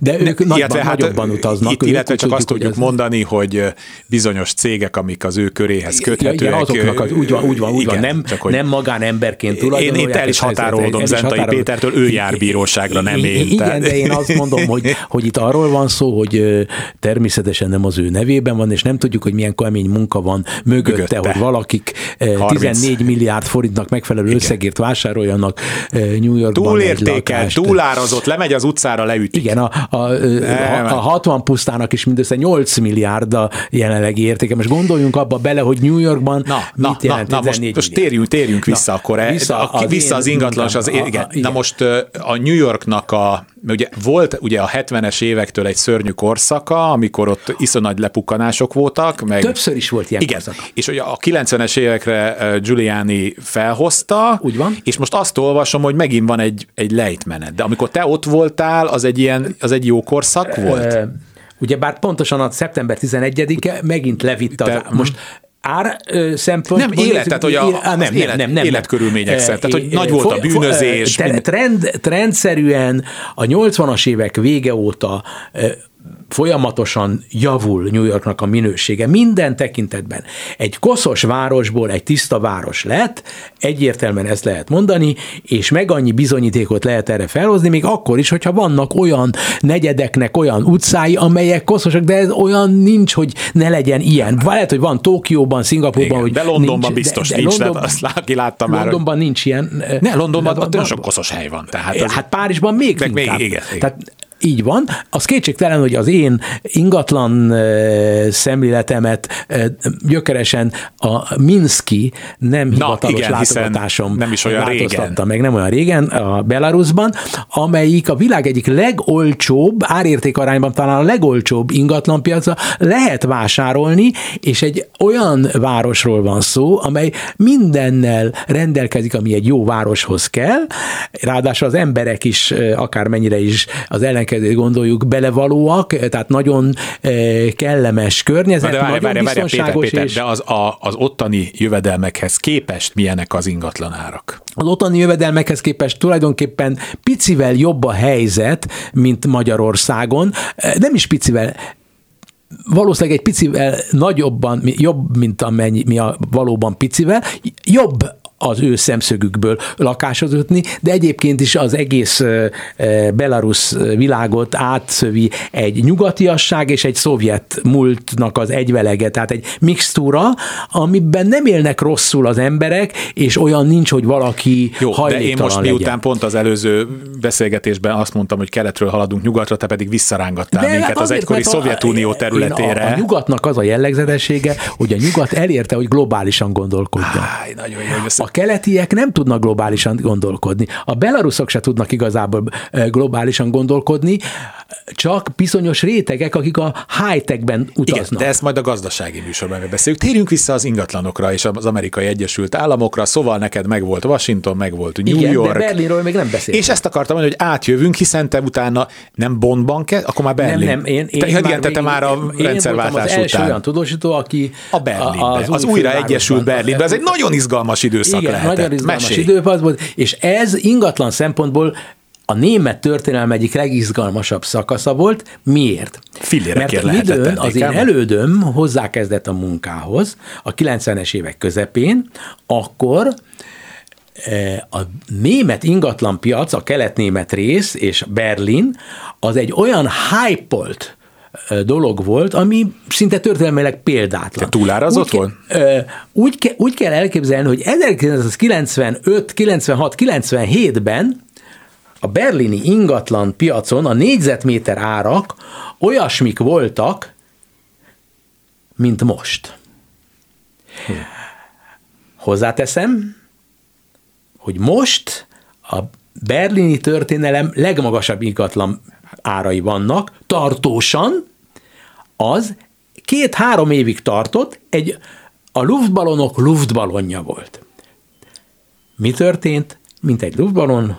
De ők nagyban, illetve hát nagyobban utaznak. Itt, illetve csak azt hogy tudjuk ez- mondani, hogy bizonyos cégek, amik az ő köréhez köthetőek. igen, azoknak az, úgy van, úgy van, úgy van. igen, Nem, csak hogy nem magánemberként én tulajdonolják. itt el is határolódom Zentai. Pétertől, ő jár bíróságra, nem én. Igen, de én azt mondom, hogy, hogy itt arról van szó, hogy természetesen nem az ő nevében van, és nem tudjuk, hogy milyen kemény munka van mögötte, Mögötte. hogy valakik ö, 30. 14 milliárd forintnak megfelelő összegért vásároljanak New Yorkban egy Túlértékel, lakást. túlárazott, lemegy az utcára, leütik. Igen, a, a, Nem. a, a 60 pusztának is mindössze 8 milliárd a jelenlegi értéke. Most gondoljunk abba bele, hogy New Yorkban Na, mit na, na, jelent na most, 14 most milliárd. térjünk, térjünk vissza Na, akkor. e- vissza a, az vissza az ingatlan, az. A- igen. a- Na igen. most a New Yorknak a, ugye volt ugye a 70-es évektől egy szörnyű korszaka, amikor ott iszonyú nagy lepukkanások voltak. Meg, Többször is volt ilyen igen, korszak. és ugye a 90-es évekre Giuliani felhozta, Úgy van. és most azt olvasom, hogy megint van egy, egy lejtmenet. De amikor te ott voltál, az egy ilyen, az egy jó korszak volt? Ugye bár pontosan a szeptember 11-e megint levitte az, most ár szempontból... Nem, élet, tehát, hogy a- Á, az élet- életkörülmények Ö, szerint. Tehát, hogy nagy volt a bűnözés, Trend, trendszerűen a 80-as évek vége óta folyamatosan javul New Yorknak a minősége minden tekintetben. Egy koszos városból egy tiszta város lett, egyértelműen ezt lehet mondani, és meg annyi bizonyítékot lehet erre felhozni, még akkor is, hogyha vannak olyan negyedeknek olyan utcái, amelyek koszosak, de ez olyan nincs, hogy ne legyen ilyen. Lehet, hogy van Tokióban, Szingapurban, hogy de Londonban nincs, biztos de, de nincs, London, de azt aki látta már. Londonban hogy... nincs ilyen. Ne, Londonban de, ott nagyon sok koszos hely van. Tehát az, hát Párizsban még inkább. Még, igen, igen. Tehát így van. Az kétségtelen, hogy az én ingatlan szemléletemet gyökeresen a Minszki nem hivatalos igen, látogatásom nem is olyan régen. meg nem olyan régen a Belarusban, amelyik a világ egyik legolcsóbb, árérték arányban talán a legolcsóbb ingatlanpiaca lehet vásárolni, és egy olyan városról van szó, amely mindennel rendelkezik, ami egy jó városhoz kell, ráadásul az emberek is akármennyire is az ellen ellenkezőt gondoljuk belevalóak, tehát nagyon eh, kellemes környezet, de várj, nagyon várj, várj, Péter, Péter, és... de az, a, az ottani jövedelmekhez képest milyenek az ingatlan árak? Az ottani jövedelmekhez képest tulajdonképpen picivel jobb a helyzet, mint Magyarországon. Eh, nem is picivel, valószínűleg egy picivel nagyobban, jobb, mint amennyi mi a valóban picivel, jobb az ő szemszögükből lakáshoz jutni, de egyébként is az egész Belarus világot átszövi egy nyugatiasság és egy szovjet múltnak az egyvelege, tehát egy mixtúra, amiben nem élnek rosszul az emberek, és olyan nincs, hogy valaki Jó, de én most legyen. miután pont az előző beszélgetésben azt mondtam, hogy keletről haladunk nyugatra, te pedig visszarángattál de minket az egykori Szovjetunió területére. A, a nyugatnak az a jellegzetessége, hogy a nyugat elérte, hogy globálisan gondolkodjon. Áj, nagyon jó, a keletiek nem tudnak globálisan gondolkodni. A belarusok se tudnak igazából globálisan gondolkodni, csak bizonyos rétegek, akik a high-techben utaznak. Igen, de ezt majd a gazdasági műsorban beszéljük. Térjünk vissza az ingatlanokra és az amerikai Egyesült Államokra, szóval neked meg volt Washington, meg volt New Igen, York. de Berlinről még nem beszélünk. És ezt akartam mondani, hogy átjövünk, hiszen te utána nem Bondban kell, akkor már Berlin. Nem, nem, én, én te, már, igen, te már a én rendszerváltás az után. első olyan tudósító, aki a Berlinben, az, az újra egyesült Berlinben. Ez egy nagyon izgalmas időszak igen, lehetett. nagyon izgalmas időszak volt, és ez ingatlan szempontból a német történelem egyik legizgalmasabb szakasza volt. Miért? Fillérekért Mert lehetett időn az én elődöm hozzákezdett a munkához a 90-es évek közepén, akkor e, a német ingatlanpiac, a kelet-német rész és Berlin, az egy olyan hype dolog volt, ami szinte történelmileg példátlan. Te túlárazott volt? Úgy, ke, úgy kell elképzelni, hogy 1995, 96, 97-ben a berlini ingatlan piacon a négyzetméter árak olyasmik voltak, mint most. Hm. Hozzáteszem, hogy most a berlini történelem legmagasabb ingatlan árai vannak, tartósan, az két-három évig tartott, egy a luftballonok luftballonja volt. Mi történt? Mint egy luftballon,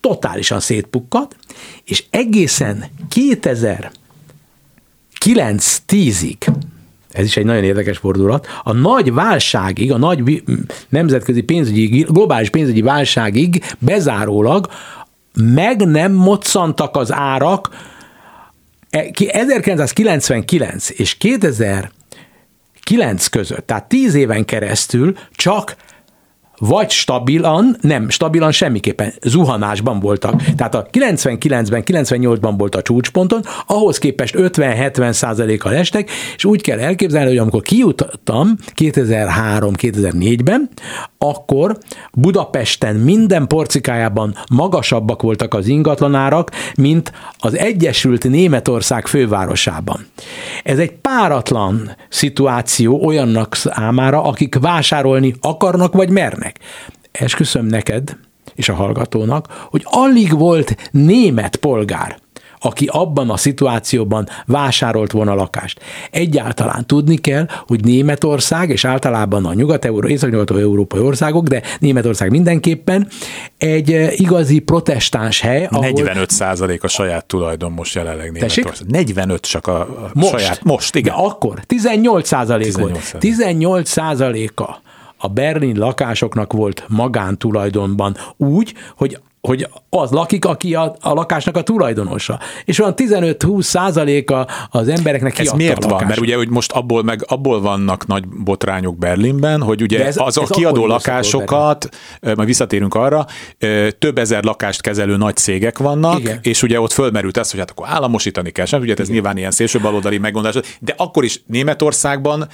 totálisan szétpukkat, és egészen 2009-10-ig ez is egy nagyon érdekes fordulat. A nagy válságig, a nagy nemzetközi pénzügyi, globális pénzügyi válságig bezárólag meg nem moccantak az árak. 1999 e, és 2009 között, tehát 10 éven keresztül csak vagy stabilan, nem, stabilan semmiképpen, zuhanásban voltak. Tehát a 99-ben, 98-ban volt a csúcsponton, ahhoz képest 50-70 százalékkal estek, és úgy kell elképzelni, hogy amikor kijutottam 2003-2004-ben, akkor Budapesten minden porcikájában magasabbak voltak az ingatlanárak, mint az Egyesült Németország fővárosában. Ez egy páratlan szituáció olyannak számára, akik vásárolni akarnak vagy mernek. Esküszöm neked és a hallgatónak, hogy alig volt német polgár, aki abban a szituációban vásárolt volna lakást. Egyáltalán tudni kell, hogy Németország, és általában a nyugat-euró, észak-nyugat-európai országok, de Németország mindenképpen egy eh, igazi protestáns hely. Ahol... 45 százalék a saját tulajdon most jelenleg Németország. Tessék? 45 csak a, a most, saját, most, igen. De akkor 18 százalék volt. 18 százaléka a Berlin lakásoknak volt magántulajdonban. Úgy, hogy hogy az lakik, aki a, a lakásnak a tulajdonosa. És olyan 15-20 százaléka az embereknek Ez miért van? Mert ugye hogy most abból meg abból vannak nagy botrányok Berlinben, hogy ugye ez, az ez a kiadó lakásokat, majd visszatérünk arra, több ezer lakást kezelő nagy cégek vannak, Igen. és ugye ott fölmerült ez, hogy hát akkor államosítani kell, sem, ugye ez Igen. nyilván ilyen szélső baloldali megoldás, de akkor is Németországban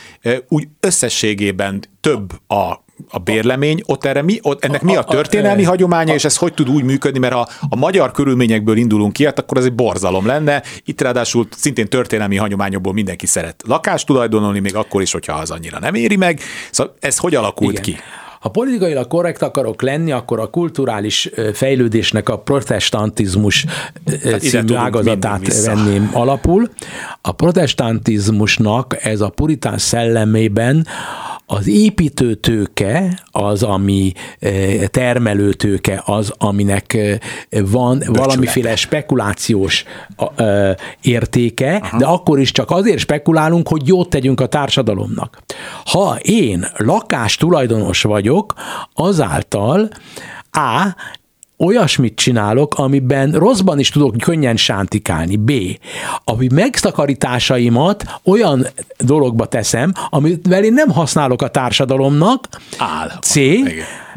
úgy összességében több a a bérlemény, ott erre mi, ott ennek mi a történelmi a, a, hagyománya, a, és ez hogy tud úgy működni, mert ha a magyar körülményekből indulunk ki, hát akkor ez egy borzalom lenne. Itt ráadásul szintén történelmi hagyományokból mindenki szeret lakást tulajdonolni, még akkor is, hogyha az annyira nem éri meg. Szóval ez hogy alakult Igen. ki? Ha politikailag korrekt akarok lenni, akkor a kulturális fejlődésnek a protestantizmus Tehát című ágazatát venném alapul. A protestantizmusnak ez a puritán szellemében az építőtőke az, ami termelőtőke az, aminek van Becsület. valamiféle spekulációs értéke, Aha. de akkor is csak azért spekulálunk, hogy jót tegyünk a társadalomnak. Ha én lakás tulajdonos vagyok, azáltal A olyasmit csinálok, amiben rosszban is tudok könnyen sántikálni. B. Ami megtakarításaimat olyan dologba teszem, amivel én nem használok a társadalomnak. Áll. C.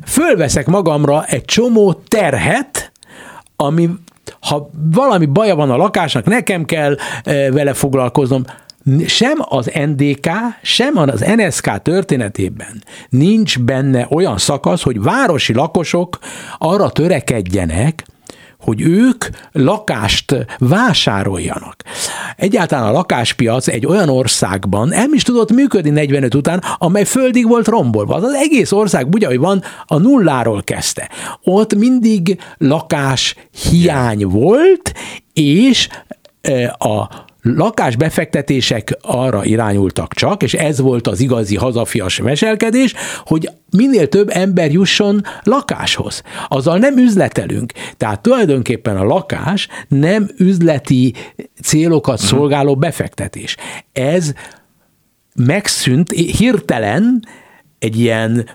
Fölveszek magamra egy csomó terhet, ami ha valami baja van a lakásnak, nekem kell e, vele foglalkoznom sem az NDK, sem az NSK történetében nincs benne olyan szakasz, hogy városi lakosok arra törekedjenek, hogy ők lakást vásároljanak. Egyáltalán a lakáspiac egy olyan országban nem is tudott működni 45 után, amely földig volt rombolva. Az, az egész ország úgy, ahogy van, a nulláról kezdte. Ott mindig lakás hiány volt, és e, a lakásbefektetések arra irányultak csak, és ez volt az igazi hazafias veselkedés, hogy minél több ember jusson lakáshoz. Azzal nem üzletelünk. Tehát tulajdonképpen a lakás nem üzleti célokat uh-huh. szolgáló befektetés. Ez megszűnt hirtelen egy ilyen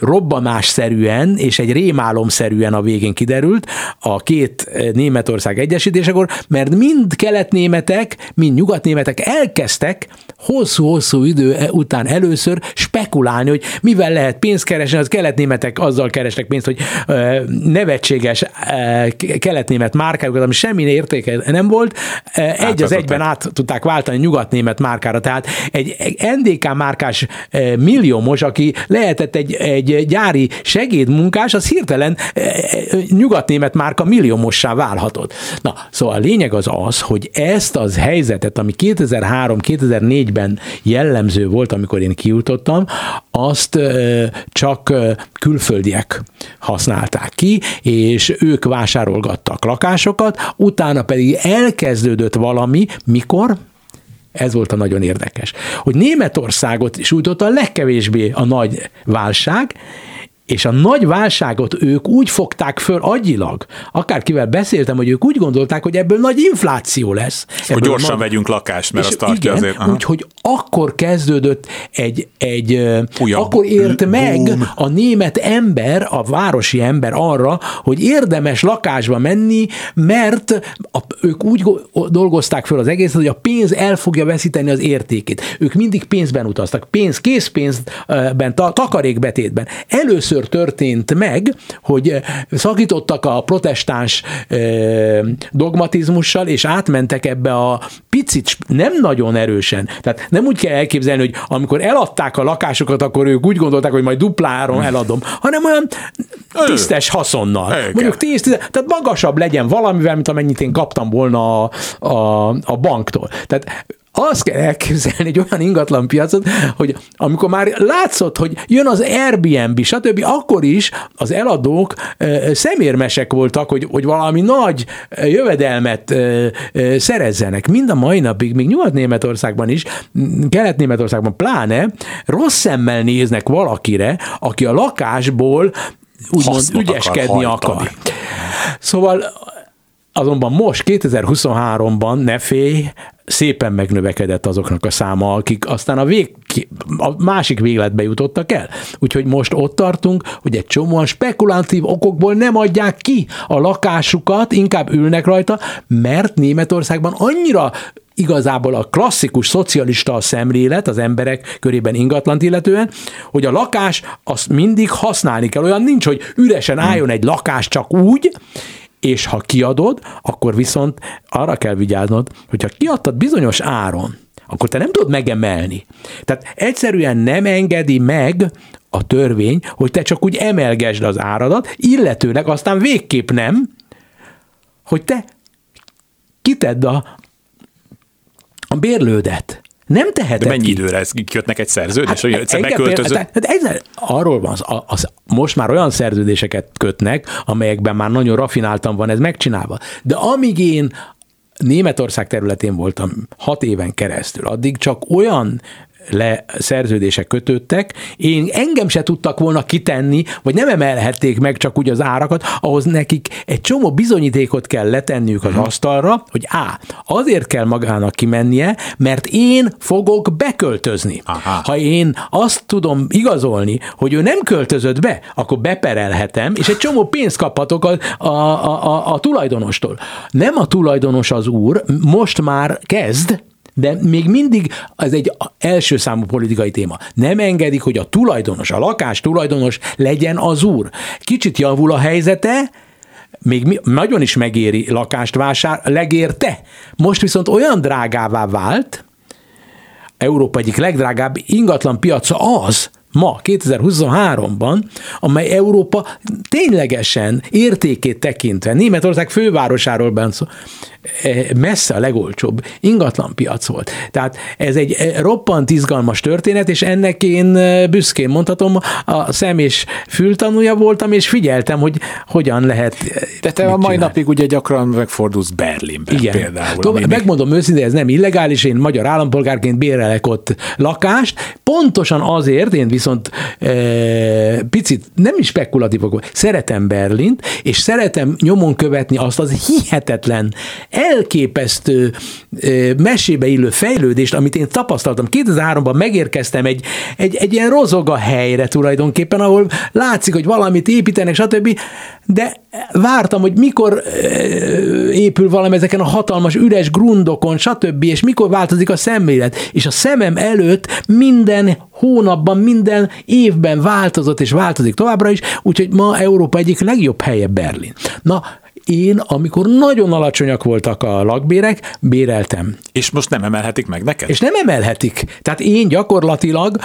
robbanásszerűen és egy rémálomszerűen a végén kiderült a két Németország egyesítésekor, mert mind keletnémetek, mind nyugatnémetek elkezdtek hosszú-hosszú idő után először spekulálni, hogy mivel lehet pénzt keresni, az keletnémetek azzal keresnek pénzt, hogy nevetséges keletnémet márkájukat, ami semmi értéke nem volt, egy az egyben át tudták váltani nyugatnémet márkára. Tehát egy NDK márkás milliómos, aki lehetett egy, egy gyári segédmunkás, az hirtelen e, e, nyugatnémet márka milliómossá válhatott. Na, szóval a lényeg az az, hogy ezt az helyzetet, ami 2003-2004-ben jellemző volt, amikor én kijutottam, azt e, csak külföldiek használták ki, és ők vásárolgattak lakásokat, utána pedig elkezdődött valami, mikor? Ez volt a nagyon érdekes. Hogy Németországot sújtotta a legkevésbé a nagy válság, és a nagy válságot ők úgy fogták föl agyilag, akárkivel beszéltem, hogy ők úgy gondolták, hogy ebből nagy infláció lesz. Hogy gyorsan nagy... vegyünk lakást, mert azt tartja igen, azért. Úgyhogy akkor kezdődött egy, egy Ugyan, akkor ért meg boom. a német ember, a városi ember arra, hogy érdemes lakásba menni, mert a, ők úgy dolgozták föl az egészet, hogy a pénz el fogja veszíteni az értékét. Ők mindig pénzben utaztak, pénz, készpénzben, takarékbetétben. Először először történt meg, hogy eh, szakítottak a protestáns eh, dogmatizmussal, és átmentek ebbe a picit, nem nagyon erősen. Tehát nem úgy kell elképzelni, hogy amikor eladták a lakásokat, akkor ők úgy gondolták, hogy majd dupláron eladom, hanem olyan tisztes haszonnal. Mondjuk 10, 10 tehát magasabb legyen valamivel, mint amennyit én kaptam volna a, a, a banktól. Tehát azt kell elképzelni egy olyan ingatlan piacot, hogy amikor már látszott, hogy jön az Airbnb, stb., akkor is az eladók szemérmesek voltak, hogy, hogy valami nagy jövedelmet szerezzenek. Mind a mai napig, még Nyugat-Németországban is, Kelet-Németországban pláne rossz szemmel néznek valakire, aki a lakásból úgymond ügyeskedni akar. akar. Szóval Azonban most 2023-ban ne félj, szépen megnövekedett azoknak a száma, akik aztán a, vég, a másik végletbe jutottak el. Úgyhogy most ott tartunk, hogy egy csomóan spekulatív okokból nem adják ki a lakásukat, inkább ülnek rajta, mert Németországban annyira igazából a klasszikus szocialista a szemlélet az emberek körében ingatlant illetően, hogy a lakás azt mindig használni kell. Olyan nincs, hogy üresen álljon egy lakás csak úgy, és ha kiadod, akkor viszont arra kell vigyáznod, hogyha kiadtad bizonyos áron, akkor te nem tudod megemelni. Tehát egyszerűen nem engedi meg a törvény, hogy te csak úgy emelgesd az áradat, illetőleg aztán végképp nem, hogy te kitedd a, a bérlődet. Nem teheted De mennyi ki. időre kötnek egy szerződés, hát, hogy egyszer beköltözött? például- Hát egyszer, arról van, az, az, most már olyan szerződéseket kötnek, amelyekben már nagyon rafináltan van ez megcsinálva. De amíg én Németország területén voltam hat éven keresztül, addig csak olyan le szerződések kötöttek, én engem se tudtak volna kitenni, vagy nem emelhették meg csak úgy az árakat, ahhoz nekik egy csomó bizonyítékot kell letenniük az asztalra, hogy á, azért kell magának kimennie, mert én fogok beköltözni. Aha. Ha én azt tudom igazolni, hogy ő nem költözött be, akkor beperelhetem, és egy csomó pénzt kaphatok a, a, a, a, a tulajdonostól. Nem a tulajdonos az úr, most már kezd, de még mindig ez egy első számú politikai téma. Nem engedik, hogy a tulajdonos, a lakás tulajdonos legyen az úr. Kicsit javul a helyzete, még nagyon is megéri lakást vásár, legérte. Most viszont olyan drágává vált, Európa egyik legdrágább ingatlan piaca az, ma, 2023-ban, amely Európa ténylegesen értékét tekintve, Németország fővárosáról ben szó, eh, messze a legolcsóbb ingatlan piac volt. Tehát ez egy eh, roppant izgalmas történet, és ennek én eh, büszkén mondhatom, a szem és fültanúja voltam, és figyeltem, hogy hogyan lehet De te a mai csinálni. napig ugye gyakran megfordulsz Berlinben igen. például. Ami még- megmondom őszintén, ez nem illegális, én magyar állampolgárként bérelek ott lakást, pontosan azért, én viszont e, picit nem is spekulatívok, vagyok, szeretem Berlint, és szeretem nyomon követni azt az hihetetlen, elképesztő mesébe illő fejlődést, amit én tapasztaltam. 2003-ban megérkeztem egy, egy, egy ilyen rozoga helyre tulajdonképpen, ahol látszik, hogy valamit építenek, stb., de vártam, hogy mikor épül valami ezeken a hatalmas üres grundokon, stb., és mikor változik a szemlélet. És a szemem előtt minden hónapban, minden évben változott, és változik továbbra is, úgyhogy ma Európa egyik legjobb helye Berlin. Na, én, amikor nagyon alacsonyak voltak a lakbérek, béreltem. És most nem emelhetik meg neked? És nem emelhetik. Tehát én gyakorlatilag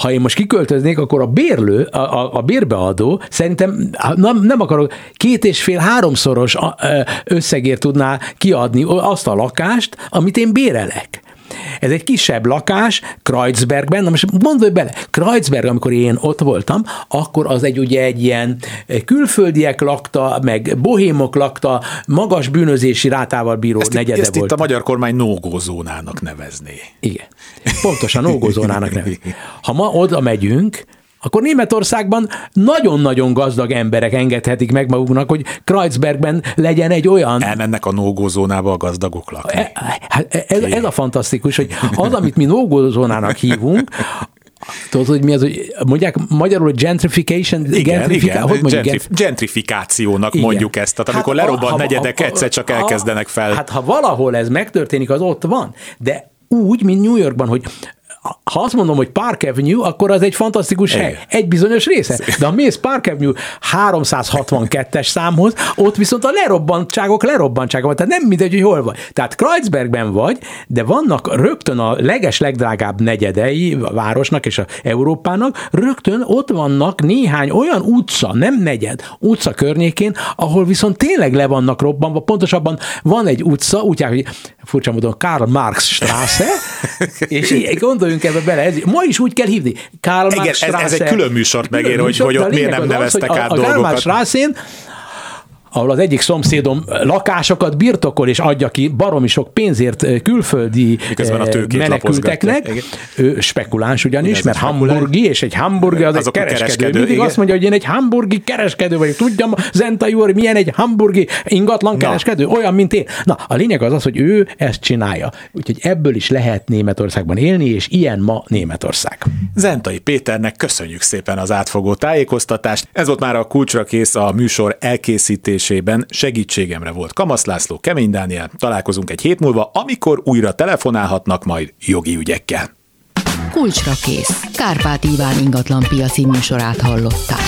ha én most kiköltöznék, akkor a bérlő, a, a, a bérbeadó szerintem nem, nem akarok két és fél háromszoros összegért tudná kiadni azt a lakást, amit én bérelek. Ez egy kisebb lakás Kreuzbergben, na most gondolj bele, Kreuzberg, amikor én ott voltam, akkor az egy ugye egy ilyen külföldiek lakta, meg bohémok lakta, magas bűnözési rátával bíró ezt, negyede ezt volt. itt a magyar kormány no zónának nevezné. Igen. Pontosan ógózónának nevezik. Ha ma oda megyünk, akkor Németországban nagyon-nagyon gazdag emberek engedhetik meg maguknak, hogy Kreuzbergben legyen egy olyan... Elmennek a no zónába a gazdagok lakni. E- Hát ez, ez a fantasztikus, hogy az, amit mi nógózónának hívunk, Tudod, hogy mi az, hogy mondják magyarul, hogy gentrification? Igen, gentrifica- igen, hogy mondjuk? gentrif- gentrifikációnak Igen. mondjuk ezt, tehát amikor Hát, lerobban ha- negyedek, ha- egyszer csak elkezdenek fel. Hát ha valahol ez megtörténik, az ott van. De úgy, mint New Yorkban, hogy ha azt mondom, hogy Park Avenue, akkor az egy fantasztikus Igen. hely. Egy bizonyos része. De ha mész Park Avenue 362-es számhoz, ott viszont a lerobbantságok lerobbantsága van. Tehát nem mindegy, hogy hol vagy. Tehát Kreuzbergben vagy, de vannak rögtön a leges legdrágább negyedei a városnak és a Európának, rögtön ott vannak néhány olyan utca, nem negyed, utca környékén, ahol viszont tényleg le vannak robbanva. Pontosabban van egy utca, úgy hogy furcsa módon Karl Marx Straße, és így gondoljunk ebbe bele, ez, ma is úgy kell hívni. Karl Igen, ez- ez egy külön műsort megér, hogy- hogy ott a miért nem az az, neveztek hogy át a, a Karl dolgokat. Marx Straßén ahol az egyik szomszédom lakásokat birtokol és adja ki baromi sok pénzért külföldi Miközben a menekülteknek. Ő spekuláns ugyanis, Igen, mert hamburgi, és egy hamburgi az, az egy kereskedő. kereskedő. Mindig igen. azt mondja, hogy én egy hamburgi kereskedő vagyok. Tudjam, Zentai úr, milyen egy hamburgi ingatlan kereskedő? Olyan, mint én. Na, a lényeg az az, hogy ő ezt csinálja. Úgyhogy ebből is lehet Németországban élni, és ilyen ma Németország. Zentai Péternek köszönjük szépen az átfogó tájékoztatást. Ez volt már a kulcsra kész a műsor elkészítésében. Segítségemre volt Kamasz László, Kemény Dániel. Találkozunk egy hét múlva, amikor újra telefonálhatnak majd jogi ügyekkel. Kulcsra kész. Kárpát Iván ingatlan piaci műsorát hallották.